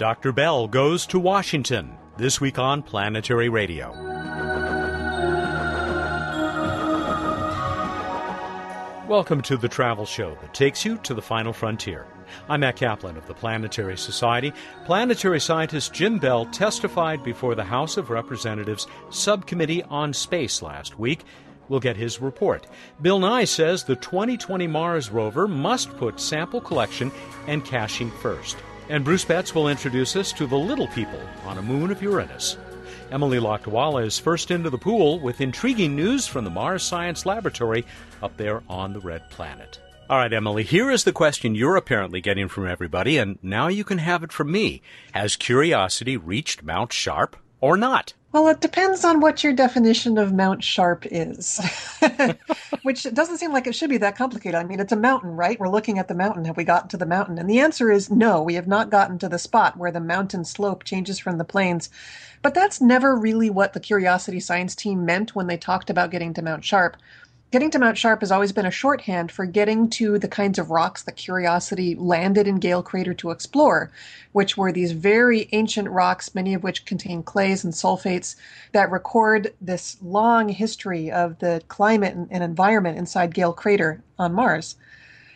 Dr. Bell goes to Washington this week on Planetary Radio. Welcome to the travel show that takes you to the final frontier. I'm Matt Kaplan of the Planetary Society. Planetary scientist Jim Bell testified before the House of Representatives Subcommittee on Space last week. We'll get his report. Bill Nye says the 2020 Mars rover must put sample collection and caching first. And Bruce Betts will introduce us to the little people on a moon of Uranus. Emily Lakdawalla is first into the pool with intriguing news from the Mars Science Laboratory up there on the Red Planet. All right, Emily, here is the question you're apparently getting from everybody, and now you can have it from me. Has Curiosity reached Mount Sharp or not? Well, it depends on what your definition of Mount Sharp is, which doesn't seem like it should be that complicated. I mean, it's a mountain, right? We're looking at the mountain. Have we gotten to the mountain? And the answer is no, we have not gotten to the spot where the mountain slope changes from the plains. But that's never really what the Curiosity science team meant when they talked about getting to Mount Sharp. Getting to Mount Sharp has always been a shorthand for getting to the kinds of rocks that Curiosity landed in Gale Crater to explore, which were these very ancient rocks, many of which contain clays and sulfates, that record this long history of the climate and environment inside Gale Crater on Mars.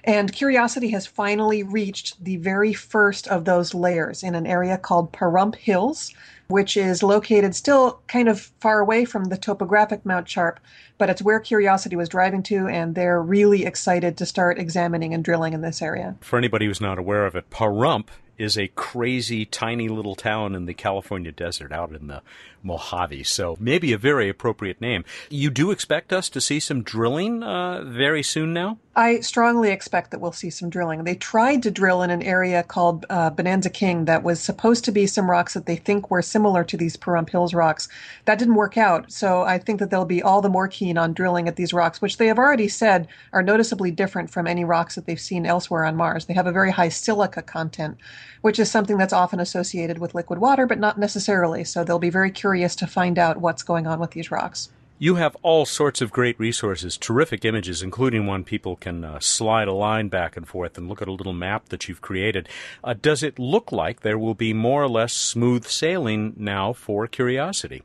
And Curiosity has finally reached the very first of those layers in an area called Pahrump Hills, which is located still kind of far away from the topographic Mount Sharp, but it's where Curiosity was driving to, and they're really excited to start examining and drilling in this area. For anybody who's not aware of it, Pahrump is a crazy tiny little town in the California desert out in the Mojave. So maybe a very appropriate name. You do expect us to see some drilling uh, very soon now? I strongly expect that we'll see some drilling. They tried to drill in an area called uh, Bonanza King that was supposed to be some rocks that they think were similar to these Pahrump Hills rocks. That didn't work out, so I think that they'll be all the more keen on drilling at these rocks, which they have already said are noticeably different from any rocks that they've seen elsewhere on Mars. They have a very high silica content, which is something that's often associated with liquid water, but not necessarily. So they'll be very curious to find out what's going on with these rocks. You have all sorts of great resources, terrific images, including one people can uh, slide a line back and forth and look at a little map that you've created. Uh, does it look like there will be more or less smooth sailing now for Curiosity?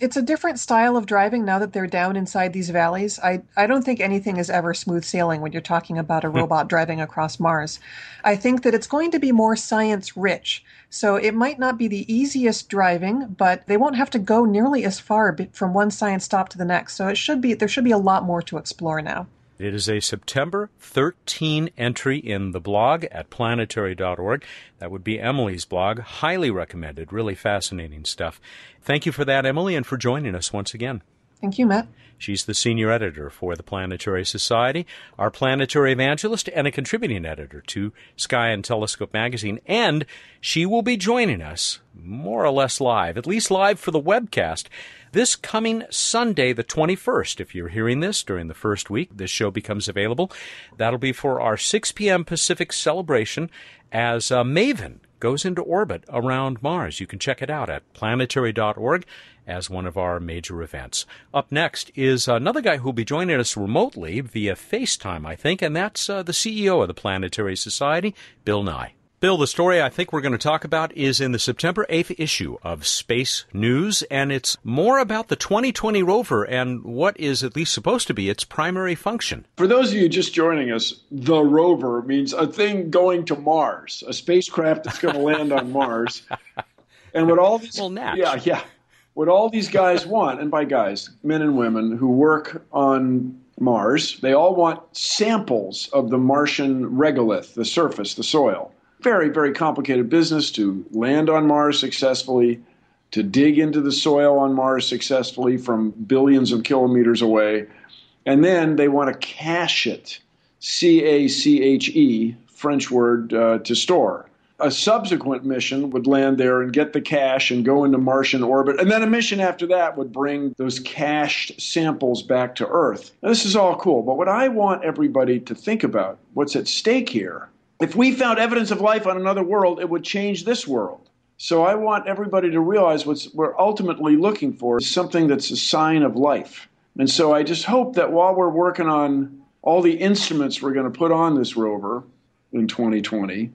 It's a different style of driving now that they're down inside these valleys. I, I don't think anything is ever smooth sailing when you're talking about a hmm. robot driving across Mars. I think that it's going to be more science rich. So it might not be the easiest driving, but they won't have to go nearly as far from one science stop to the next. So it should be there should be a lot more to explore now. It is a September 13 entry in the blog at planetary.org. That would be Emily's blog. Highly recommended. Really fascinating stuff. Thank you for that, Emily, and for joining us once again. Thank you, Matt. She's the senior editor for the Planetary Society, our planetary evangelist, and a contributing editor to Sky and Telescope magazine. And she will be joining us more or less live, at least live for the webcast, this coming Sunday, the 21st. If you're hearing this during the first week, this show becomes available. That'll be for our 6 p.m. Pacific celebration as uh, Maven goes into orbit around Mars. You can check it out at planetary.org as one of our major events. Up next is another guy who'll be joining us remotely via FaceTime, I think, and that's uh, the CEO of the Planetary Society, Bill Nye. Bill, the story I think we're going to talk about is in the September 8th issue of Space News, and it's more about the 2020 rover and what is at least supposed to be its primary function. For those of you just joining us, the rover means a thing going to Mars, a spacecraft that's going to land on Mars. And what all these well, Natch. yeah, yeah, what all these guys want, and by guys, men and women who work on Mars, they all want samples of the Martian regolith, the surface, the soil very, very complicated business to land on Mars successfully, to dig into the soil on Mars successfully from billions of kilometers away. And then they want to cache it C A C H E, French word uh, to store. A subsequent mission would land there and get the cache and go into Martian orbit. And then a mission after that would bring those cached samples back to Earth. Now, this is all cool, but what I want everybody to think about, what's at stake here, if we found evidence of life on another world, it would change this world. So I want everybody to realize what we're ultimately looking for is something that's a sign of life. And so I just hope that while we're working on all the instruments we're going to put on this rover in 2020,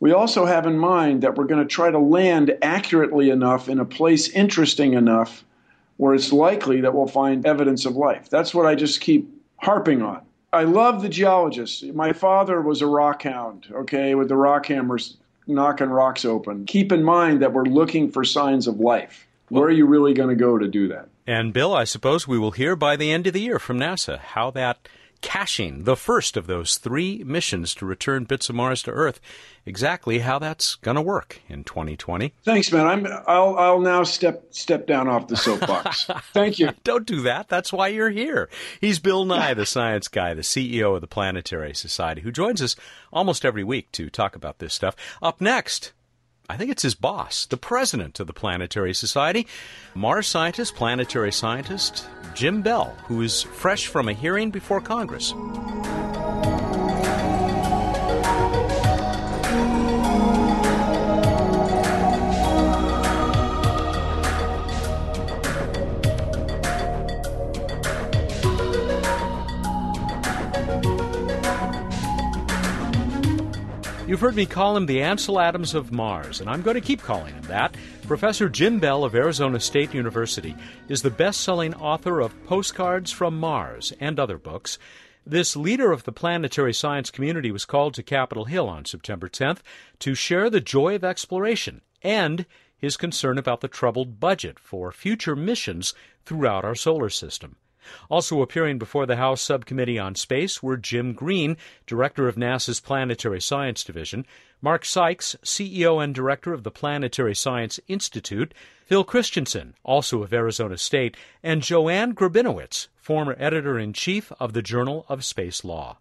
we also have in mind that we're going to try to land accurately enough in a place interesting enough where it's likely that we'll find evidence of life. That's what I just keep harping on. I love the geologists. My father was a rock hound, okay, with the rock hammers knocking rocks open. Keep in mind that we're looking for signs of life. Where are you really going to go to do that? And Bill, I suppose we will hear by the end of the year from NASA how that caching, the first of those three missions to return bits of Mars to Earth, exactly how that's going to work in 2020. Thanks, man. I'm I'll I'll now step step down off the soapbox. Thank you. Don't do that. That's why you're here. He's Bill Nye, the science guy, the CEO of the Planetary Society, who joins us almost every week to talk about this stuff. Up next, I think it's his boss, the president of the Planetary Society, Mars scientist, planetary scientist Jim Bell, who is fresh from a hearing before Congress. You've heard me call him the Ansel Adams of Mars, and I'm going to keep calling him that. Professor Jim Bell of Arizona State University is the best selling author of Postcards from Mars and other books. This leader of the planetary science community was called to Capitol Hill on September 10th to share the joy of exploration and his concern about the troubled budget for future missions throughout our solar system. Also appearing before the House Subcommittee on Space were Jim Green, Director of NASA's Planetary Science Division, Mark Sykes, CEO and Director of the Planetary Science Institute, Phil Christensen, also of Arizona State, and Joanne Grabinowitz, former editor in chief of the Journal of Space Law.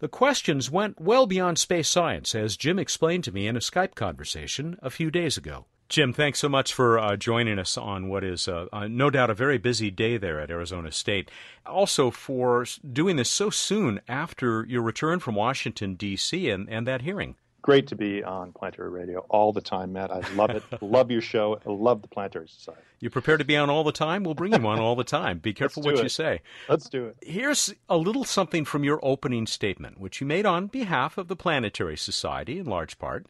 The questions went well beyond space science, as Jim explained to me in a Skype conversation a few days ago. Jim, thanks so much for uh, joining us on what is uh, uh, no doubt a very busy day there at Arizona State. Also, for doing this so soon after your return from Washington, D.C., and, and that hearing. Great to be on Planetary Radio all the time, Matt. I love it. love your show. I love the Planetary Society. You prepared to be on all the time? We'll bring you on all the time. Be careful what it. you say. Let's do it. Here's a little something from your opening statement, which you made on behalf of the Planetary Society in large part.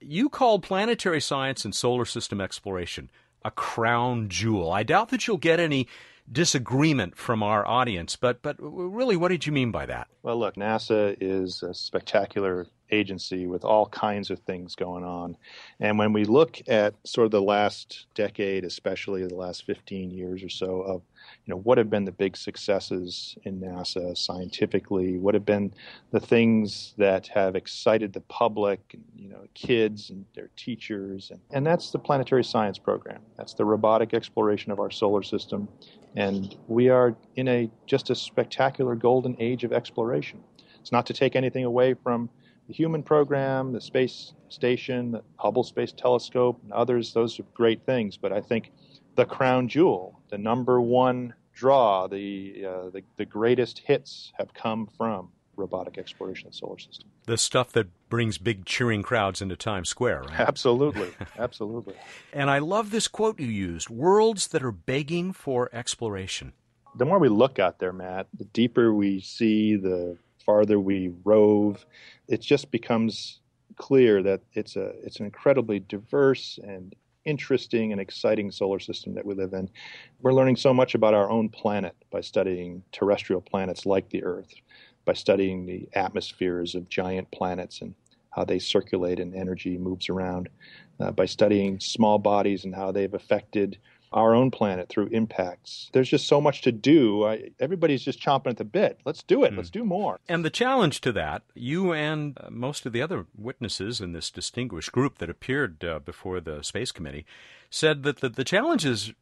You called planetary science and solar system exploration a crown jewel. I doubt that you'll get any disagreement from our audience, but but really, what did you mean by that? Well, look, NASA is a spectacular agency with all kinds of things going on, and when we look at sort of the last decade, especially the last 15 years or so of you know, what have been the big successes in NASA scientifically? What have been the things that have excited the public, you know, kids and their teachers? And, and that's the planetary science program. That's the robotic exploration of our solar system. And we are in a just a spectacular golden age of exploration. It's not to take anything away from the human program, the space station, the Hubble Space Telescope, and others. Those are great things. But I think the crown jewel, the number one draw, the, uh, the, the greatest hits have come from robotic exploration of the solar system. The stuff that brings big cheering crowds into Times Square, right? Absolutely, absolutely. and I love this quote you used: "Worlds that are begging for exploration." The more we look out there, Matt, the deeper we see, the farther we rove. It just becomes clear that it's a it's an incredibly diverse and interesting and exciting solar system that we live in. We're learning so much about our own planet by studying terrestrial planets like the Earth, by studying the atmospheres of giant planets and how they circulate and energy moves around, uh, by studying small bodies and how they've affected our own planet through impacts. There's just so much to do. I, everybody's just chomping at the bit. Let's do it. Mm. Let's do more. And the challenge to that, you and uh, most of the other witnesses in this distinguished group that appeared uh, before the Space Committee said that the, the challenges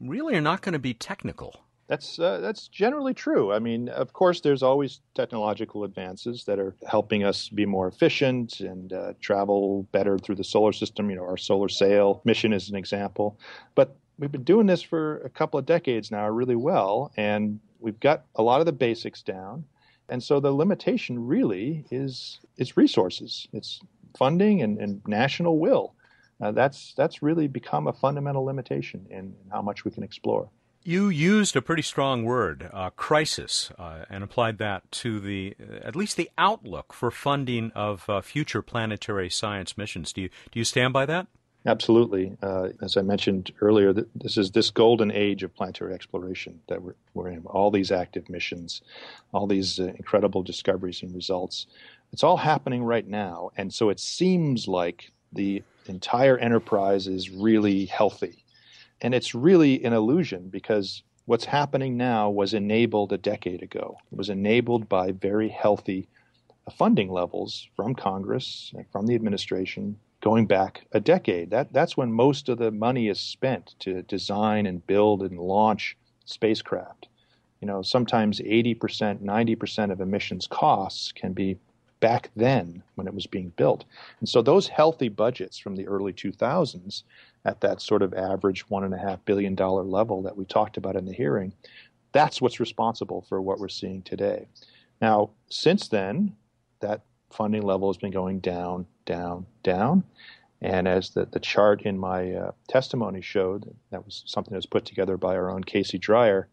really are not going to be technical. That's uh, that's generally true. I mean, of course, there's always technological advances that are helping us be more efficient and uh, travel better through the solar system. You know, our solar sail mission is an example. But we've been doing this for a couple of decades now really well, and we've got a lot of the basics down. And so the limitation really is its resources. It's funding and, and national will. Uh, that's that's really become a fundamental limitation in, how much we can explore. You used a pretty strong word, uh, crisis, uh, and applied that to the at least the outlook for funding of uh, future planetary science missions. Do you do you stand by that? Absolutely. Uh, as I mentioned earlier, this is this golden age of planetary exploration that we're, we're in. All these active missions, all these uh, incredible discoveries and results. It's all happening right now, and so it seems like the entire enterprise is really healthy. And it's really an illusion because what's happening now was enabled a decade ago. It was enabled by very healthy funding levels from Congress and from the administration going back a decade. That, that's when most of the money is spent to design and build and launch spacecraft. You know, sometimes 80%, 90% of emissions costs can be back then when it was being built. And so those healthy budgets from the early 2000s at that sort of average $1.5 billion level that we talked about in the hearing, that's what's responsible for what we're seeing today. Now, since then, that funding level has been going down, down, down. And as the, the chart in my uh, testimony showed, that was something that was put together by our own Casey Dreyer,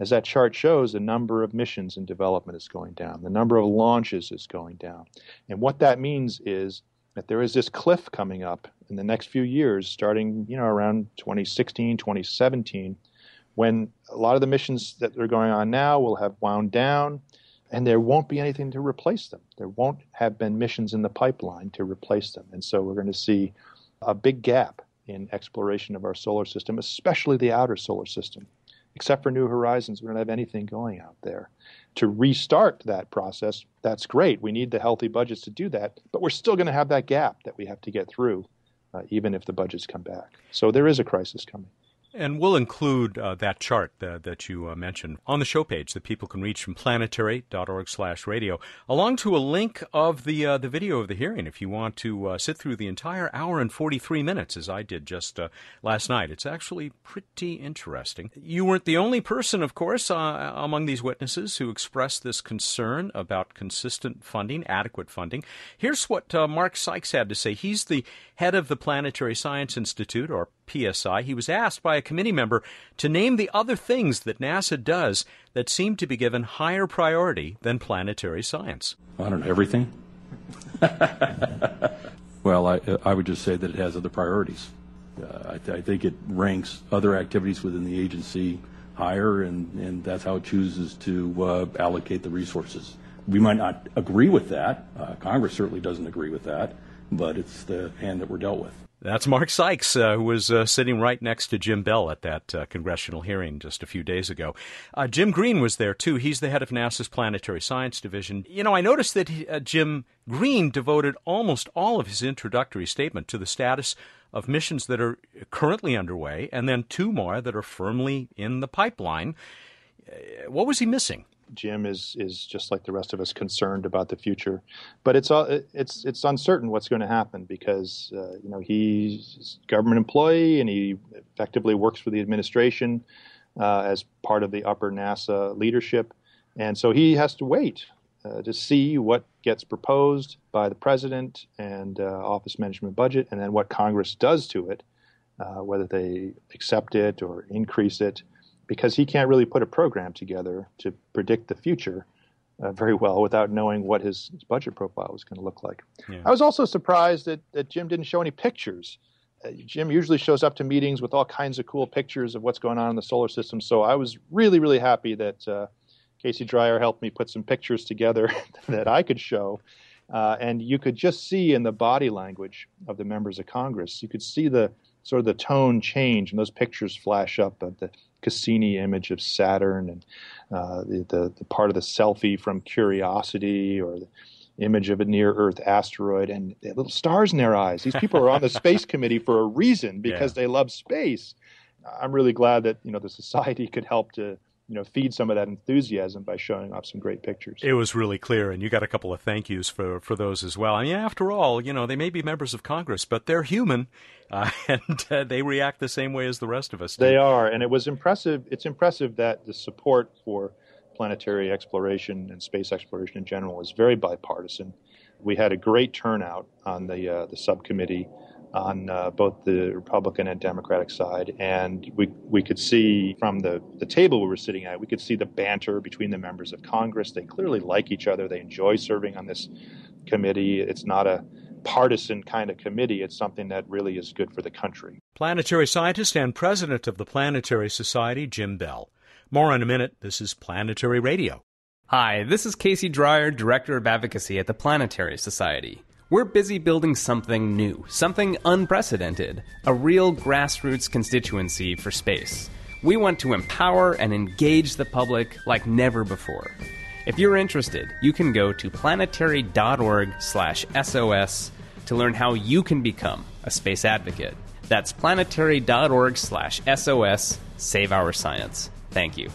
as that chart shows, the number of missions in development is going down, the number of launches is going down. And what that means is that there is this cliff coming up in the next few years, starting you know around 2016, 2017, when a lot of the missions that are going on now will have wound down, and there won't be anything to replace them. There won't have been missions in the pipeline to replace them, and so we're going to see a big gap in exploration of our solar system, especially the outer solar system except for New Horizons, we don't have anything going out there. To restart that process, that's great. We need the healthy budgets to do that, but we're still going to have that gap that we have to get through, uh, even if the budgets come back. So there is a crisis coming. And we'll include uh, that chart uh, that you uh, mentioned on the show page that people can reach from planetary.org slash radio, along to a link of the uh, the video of the hearing if you want to uh, sit through the entire hour and 43 minutes, as I did just uh, last night. It's actually pretty interesting. You weren't the only person, of course, among these witnesses who expressed this concern about consistent funding, adequate funding. Here's what Mark Sykes had to say. He's the head of the Planetary Science Institute, or PSI, he was asked by a committee member to name the other things that NASA does that seem to be given higher priority than planetary science. I don't know, everything? well, I, I would just say that it has other priorities. Uh, I, th- I, think it ranks other activities within the agency higher, and, and that's how it chooses to uh, allocate the resources. We might not agree with that. Uh, Congress certainly doesn't agree with that, but it's the hand that we're dealt with. That's Mark Sykes, uh, who was uh, sitting right next to Jim Bell at that uh, congressional hearing just a few days ago. Uh, Jim Green was there too. He's the head of NASA's Planetary Science Division. You know, I noticed that he, uh, Jim Green devoted almost all of his introductory statement to the status of missions that are currently underway, and then two more that are firmly in the pipeline. Uh, what was he missing? Jim is is just like the rest of us concerned about the future, but it's all it's it's uncertain what's going to happen because uh, you know he's a government employee and he effectively works for the administration uh, as part of the upper NASA leadership, and so he has to wait uh, to see what gets proposed by the president and uh, Office Management Budget, and then what Congress does to it, uh, whether they accept it or increase it because he can't really put a program together to predict the future uh, very well without knowing what his, his budget profile was going to look like. Yeah. I was also surprised that, that Jim didn't show any pictures. Uh, Jim usually shows up to meetings with all kinds of cool pictures of what's going on in the solar system. So I was really, really happy that uh, Casey Dreyer helped me put some pictures together that I could show. Uh, and you could just see in the body language of the members of Congress, you could see the sort of the tone change, and those pictures flash up of the Cassini image of Saturn and uh, the, the, the, part of the selfie from Curiosity or the image of a near Earth asteroid and they little stars in their eyes. These people are on the space committee for a reason because yeah. they love space. I'm really glad that you know the society could help to you know feed some of that enthusiasm by showing off some great pictures. It was really clear, and you got a couple of thank yous for for those as well. I mean, after all, you know, they may be members of Congress, but they're human, uh, and uh, they react the same way as the rest of us. Do. They are, and it was impressive. It's impressive that the support for planetary exploration and space exploration in general is very bipartisan. We had a great turnout on the uh, the subcommittee on uh, both the Republican and Democratic side, and we we could see from the the table we were sitting at, we could see the banter between the members of Congress. They clearly like each other. They enjoy serving on this committee. It's not a partisan kind of committee. It's something that really is good for the country. Planetary scientist and president of the Planetary Society, Jim Bell. More in a minute. This is Planetary Radio. Hi, this is Casey Dreyer, Director of Advocacy at the Planetary Society. We're busy building something new, something unprecedented, a real grassroots constituency for space. We want to empower and engage the public like never before. If you're interested, you can go to planetary.org/sos to learn how you can become a space advocate. That's planetary.org/sos. Save our science. Thank you.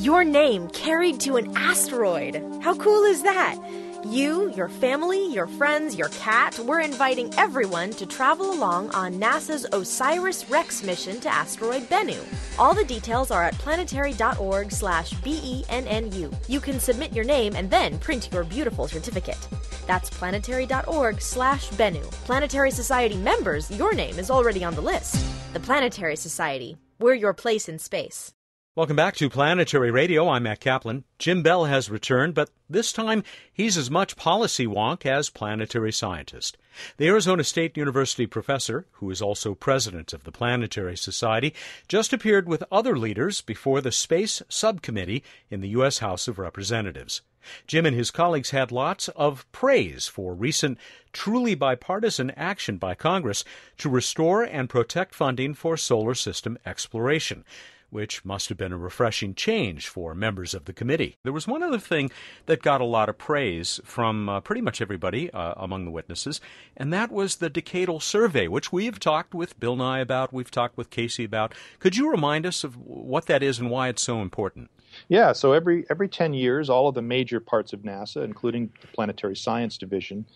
Your name carried to an asteroid. How cool is that? You, your family, your friends, your cat, we're inviting everyone to travel along on NASA's OSIRIS REx mission to asteroid Bennu. All the details are at planetary.org slash BENNU. You can submit your name and then print your beautiful certificate. That's planetary.org slash Bennu. Planetary Society members, your name is already on the list. The Planetary Society. We're your place in space. Welcome back to Planetary Radio. I'm Matt Kaplan. Jim Bell has returned, but this time he's as much policy wonk as planetary scientist. The Arizona State University professor, who is also president of the Planetary Society, just appeared with other leaders before the Space Subcommittee in the U.S. House of Representatives. Jim and his colleagues had lots of praise for recent, truly bipartisan action by Congress to restore and protect funding for solar system exploration which must have been a refreshing change for members of the committee. There was one other thing that got a lot of praise from uh, pretty much everybody uh, among the witnesses, and that was the decadal survey, which we have talked with Bill Nye about, we've talked with Casey about. Could you remind us of what that is and why it's so important? Yeah, so every every 10 years, all of the major parts of NASA, including the Planetary Science Division,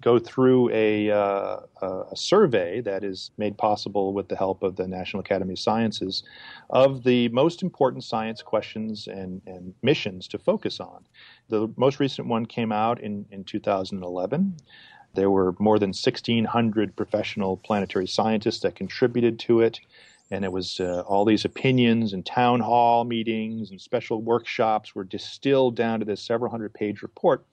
go through a, uh, a, survey that is made possible with the help of the National Academy of Sciences of the most important science questions and, and missions to focus on. The most recent one came out in, in 2011. There were more than 1,600 professional planetary scientists that contributed to it. And it was uh, all these opinions and town hall meetings and special workshops were distilled down to this several hundred page report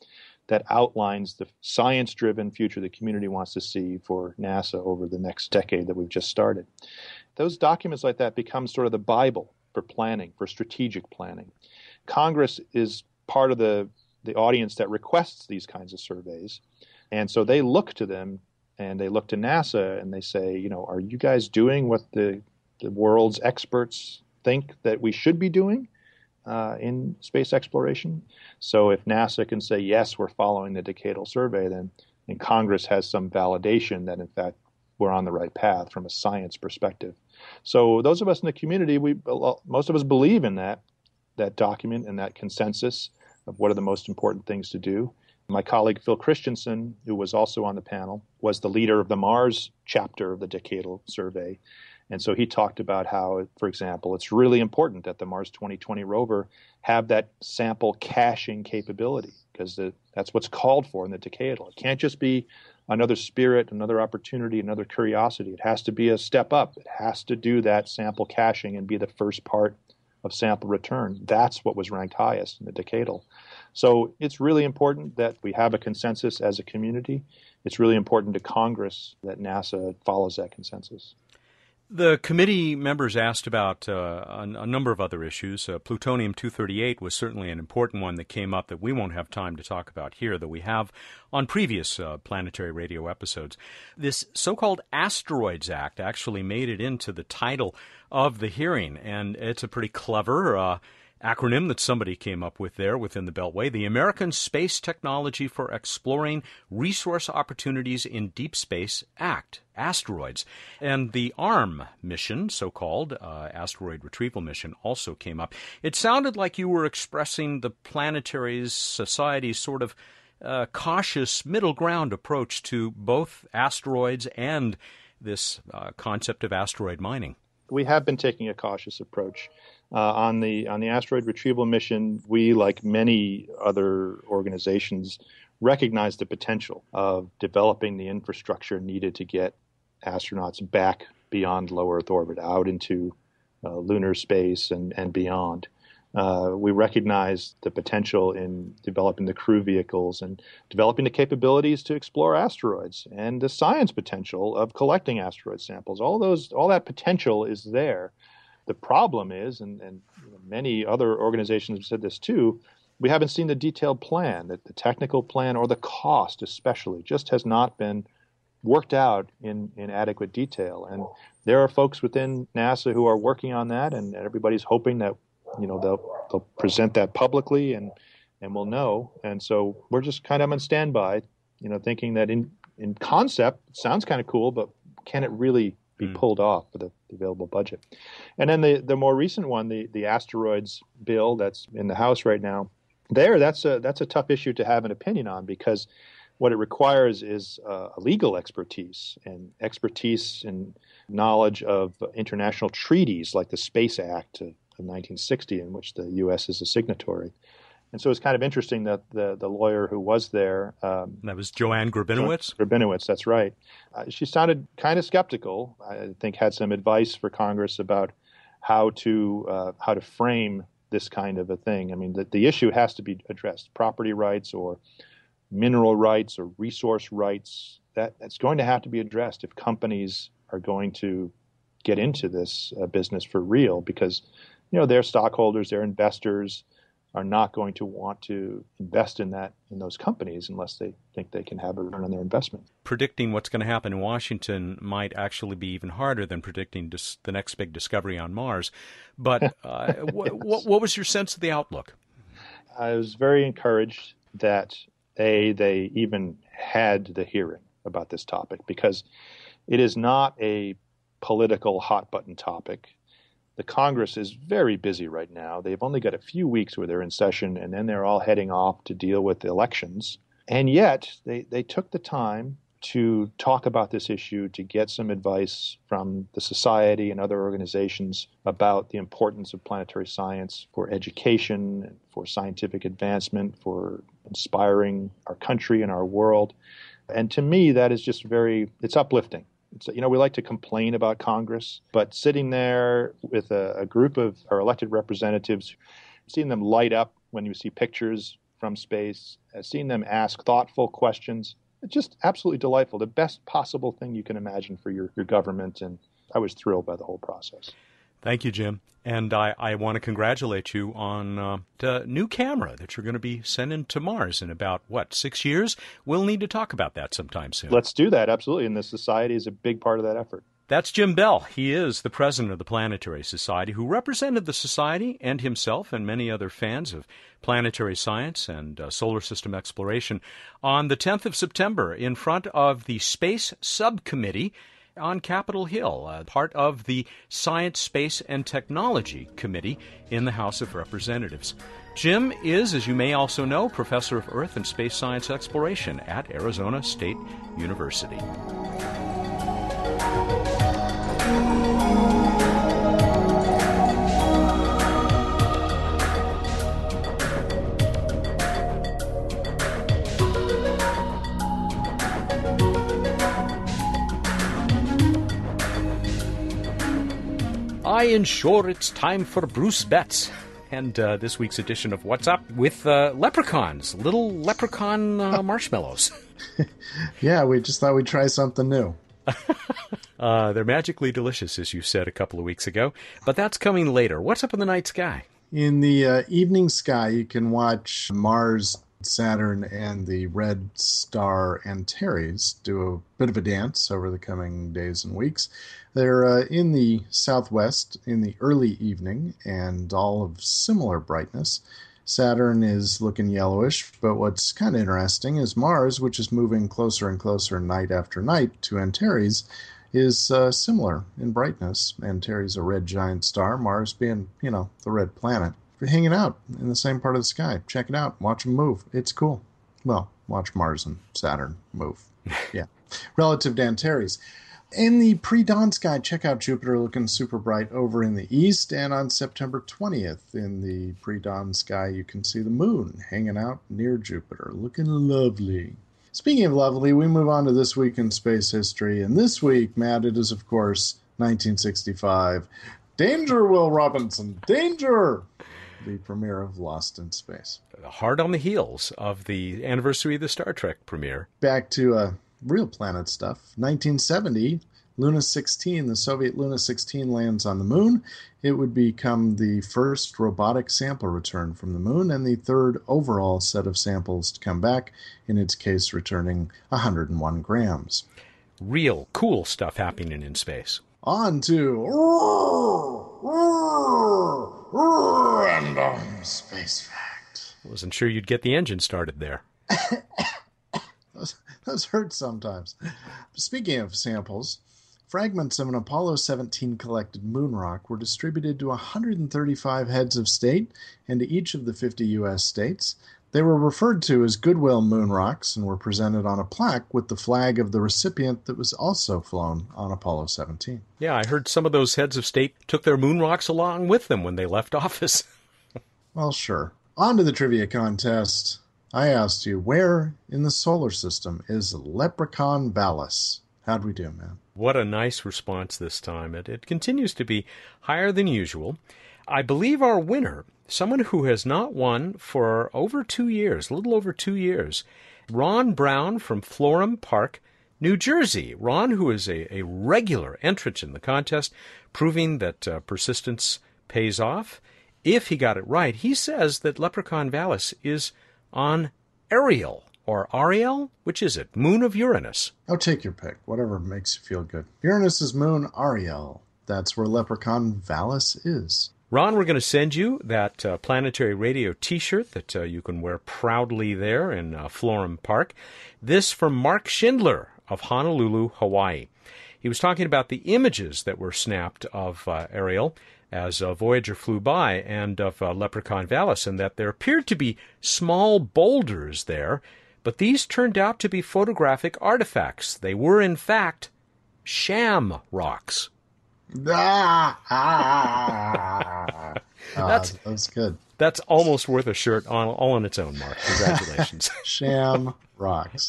that outlines the science driven future the community wants to see for NASA over the next decade that we've just started. Those documents like that become sort of the Bible for planning, for strategic planning. Congress is part of the, the audience that requests these kinds of surveys. And so they look to them and they look to NASA and they say, you know, are you guys doing what the, the world's experts think that we should be doing? Uh, in space exploration. So if NASA can say, yes, we're following the decadal survey, then and Congress has some validation that, in fact, we're on the right path from a science perspective. So those of us in the community, we most of us believe in that that document and that consensus of what are the most important things to do. My colleague Phil Christensen, who was also on the panel, was the leader of the Mars chapter of the decadal survey, and so he talked about how, for example, it's really important that the Mars 2020 rover have that sample caching capability because that's what's called for in the decadal. It can't just be another spirit, another opportunity, another curiosity. It has to be a step up. It has to do that sample caching and be the first part of sample return. That's what was ranked highest in the decadal. So it's really important that we have a consensus as a community. It's really important to Congress that NASA follows that consensus. The committee members asked about uh, a, a, number of other issues. Uh, plutonium 238 was certainly an important one that came up that we won't have time to talk about here, that we have on previous uh, planetary radio episodes. This so called Asteroids Act actually made it into the title of the hearing, and it's a pretty clever uh, acronym that somebody came up with there within the Beltway the American Space Technology for Exploring Resource Opportunities in Deep Space Act, asteroids. And the ARM mission, so called uh, asteroid retrieval mission, also came up. It sounded like you were expressing the planetary society's sort of uh, cautious middle ground approach to both asteroids and this uh, concept of asteroid mining. We have been taking a cautious approach. Uh, on the on the asteroid retrieval mission, we, like many other organizations, recognize the potential of developing the infrastructure needed to get astronauts back beyond low Earth orbit, out into uh, lunar space and, and beyond. Uh, we recognize the potential in developing the crew vehicles and developing the capabilities to explore asteroids and the science potential of collecting asteroid samples. All those, all that potential is there. The problem is, and, and many other organizations have said this too, we haven't seen the detailed plan, that the technical plan or the cost especially just has not been worked out in, in adequate detail. And there are folks within NASA who are working on that, and everybody's hoping that you know they'll they'll present that publicly and and we'll know. And so we're just kind of on standby, you know, thinking that in in concept sounds kind of cool, but can it really be mm. pulled off with the, the available budget? And then the the more recent one, the the asteroids bill that's in the House right now, there that's a that's a tough issue to have an opinion on because what it requires is uh, legal expertise and expertise and knowledge of international treaties like the Space Act of, of 1960, in which the U.S. is a signatory. And so it's kind of interesting that the, the lawyer who was there. Um, that was Joanne Grabinowitz? Grabinowitz, that's right. Uh, she sounded kind of skeptical. I think had some advice for Congress about how to uh, how to frame this kind of a thing. I mean, the, the issue has to be addressed property rights or mineral rights or resource rights. That, that's going to have to be addressed if companies are going to get into this uh, business for real because you know their stockholders their investors are not going to want to invest in that in those companies unless they think they can have a return on their investment. Predicting what's going to happen in Washington might actually be even harder than predicting dis- the next big discovery on Mars. But uh, what, what was your sense of the outlook? I was very encouraged that a they even had the hearing about this topic because it is not a political hot button topic. The Congress is very busy right now. They've only got a few weeks where they're in session, and then they're all heading off to deal with the elections. And yet, they, they took the time to talk about this issue, to get some advice from the society and other organizations about the importance of planetary science for education, for scientific advancement, for inspiring our country and our world. And to me, that is just very, it's uplifting. It's, you know, we like to complain about Congress, but sitting there with a, a group of our elected representatives, seeing them light up when you see pictures from space, uh, seeing them ask thoughtful questions, it's just absolutely delightful. The best possible thing you can imagine for your, your government. And I was thrilled by the whole process. Thank you, Jim. And I, I want to congratulate you on uh, the new camera that you're going to be sending to Mars in about, what, six years? We'll need to talk about that sometime soon. Let's do that, absolutely. And the Society is a big part of that effort. That's Jim Bell. He is the president of the Planetary Society, who represented the Society and himself and many other fans of planetary science and uh, solar system exploration on the 10th of September in front of the Space Subcommittee on Capitol Hill, uh, part of the Science, Space, and Technology Committee in the House of Representatives. Jim is, as you may also know, professor of Earth and Space Science Exploration at Arizona State University. I ensure it's time for Bruce Betts. And uh, this week's edition of What's Up with uh, leprechauns, little leprechaun uh, marshmallows. yeah, we just thought we'd try something new. Uh, they're magically delicious, as you said a couple of weeks ago. But that's coming later. What's up in the night sky? In the uh, evening sky, you can watch Mars Saturn and the red star Antares do a bit of a dance over the coming days and weeks. They're uh, in the southwest in the early evening and all of similar brightness. Saturn is looking yellowish, but what's kind of interesting is Mars, which is moving closer and closer night after night to Antares, is uh, similar in brightness. Antares a red giant star, Mars being, you know, the red planet hanging out in the same part of the sky, check it out. Watch them move. It's cool. Well, watch Mars and Saturn move. yeah. Relative to Antares. In the pre dawn sky, check out Jupiter looking super bright over in the east. And on September 20th, in the pre dawn sky, you can see the moon hanging out near Jupiter, looking lovely. Speaking of lovely, we move on to this week in space history. And this week, Matt, it is, of course, 1965. Danger, Will Robinson! Danger! The premiere of Lost in Space. Hard on the heels of the anniversary of the Star Trek premiere. Back to uh, real planet stuff. 1970, Luna 16, the Soviet Luna 16 lands on the moon. It would become the first robotic sample return from the moon and the third overall set of samples to come back, in its case, returning 101 grams. Real cool stuff happening in space. On to random um, space fact. Wasn't sure you'd get the engine started there. those, hurt sometimes. Speaking of samples, fragments of an Apollo 17 collected moon rock were distributed to 135 heads of state and to each of the 50 U.S. states. They were referred to as Goodwill moon rocks and were presented on a plaque with the flag of the recipient that was also flown on Apollo 17. Yeah, I heard some of those heads of state took their moon rocks along with them when they left office. well, sure. On to the trivia contest. I asked you, where in the solar system is Leprechaun Vallis? How'd we do, man? What a nice response this time. It, it continues to be higher than usual. I believe our winner, someone who has not won for over two years, a little over two years, Ron Brown from Florham Park, New Jersey. Ron, who is a, a regular entrant in the contest, proving that uh, persistence pays off. If he got it right, he says that Leprechaun Vallis is on Ariel or Ariel? Which is it? Moon of Uranus. Oh, take your pick. Whatever makes you feel good. Uranus's moon, Ariel. That's where Leprechaun Vallis is. Ron, we're going to send you that uh, Planetary Radio t shirt that uh, you can wear proudly there in uh, Florham Park. This from Mark Schindler of Honolulu, Hawaii. He was talking about the images that were snapped of uh, Ariel as Voyager flew by and of uh, Leprechaun Vallis, and that there appeared to be small boulders there, but these turned out to be photographic artifacts. They were, in fact, sham rocks. Ah, that's that's good. That's almost worth a shirt on all on its own. Mark, congratulations. Sham rocks.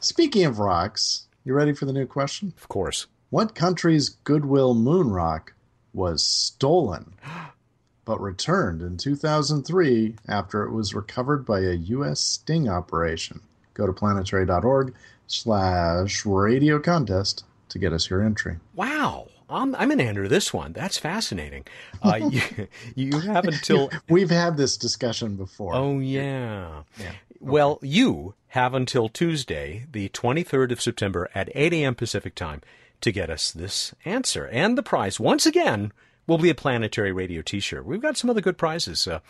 Speaking of rocks, you ready for the new question? Of course. What country's Goodwill moon rock was stolen, but returned in 2003 after it was recovered by a U.S. sting operation? Go to planetary.org slash radio contest to get us your entry. Wow. I'm, I'm to enter this one. That's fascinating. Uh, you, you have until. We've had this discussion before. Oh, yeah. yeah. Well, you have until Tuesday, the 23rd of September at 8 a.m. Pacific time to get us this answer. And the prize, once again, will be a planetary radio t-shirt. We've got some other good prizes uh,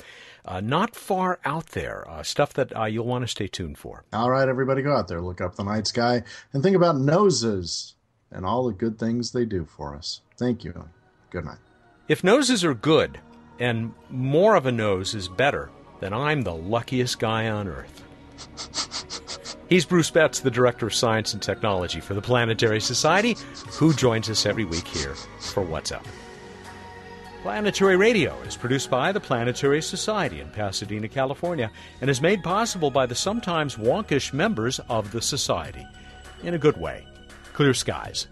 uh, not far out there, uh, stuff that uh, you'll want to stay tuned for. All right, everybody go out there, look up the night sky, and think about noses and all the good things they do for us. Thank you. Good night. If noses are good and more of a nose is better, then I'm the luckiest guy on earth. He's Bruce Betts, the Director of Science and Technology for the Planetary Society, who joins us every week here for What's Up. Planetary Radio is produced by the Planetary Society in Pasadena, California, and is made possible by the sometimes wonkish members of the Society. In a good way. Clear skies.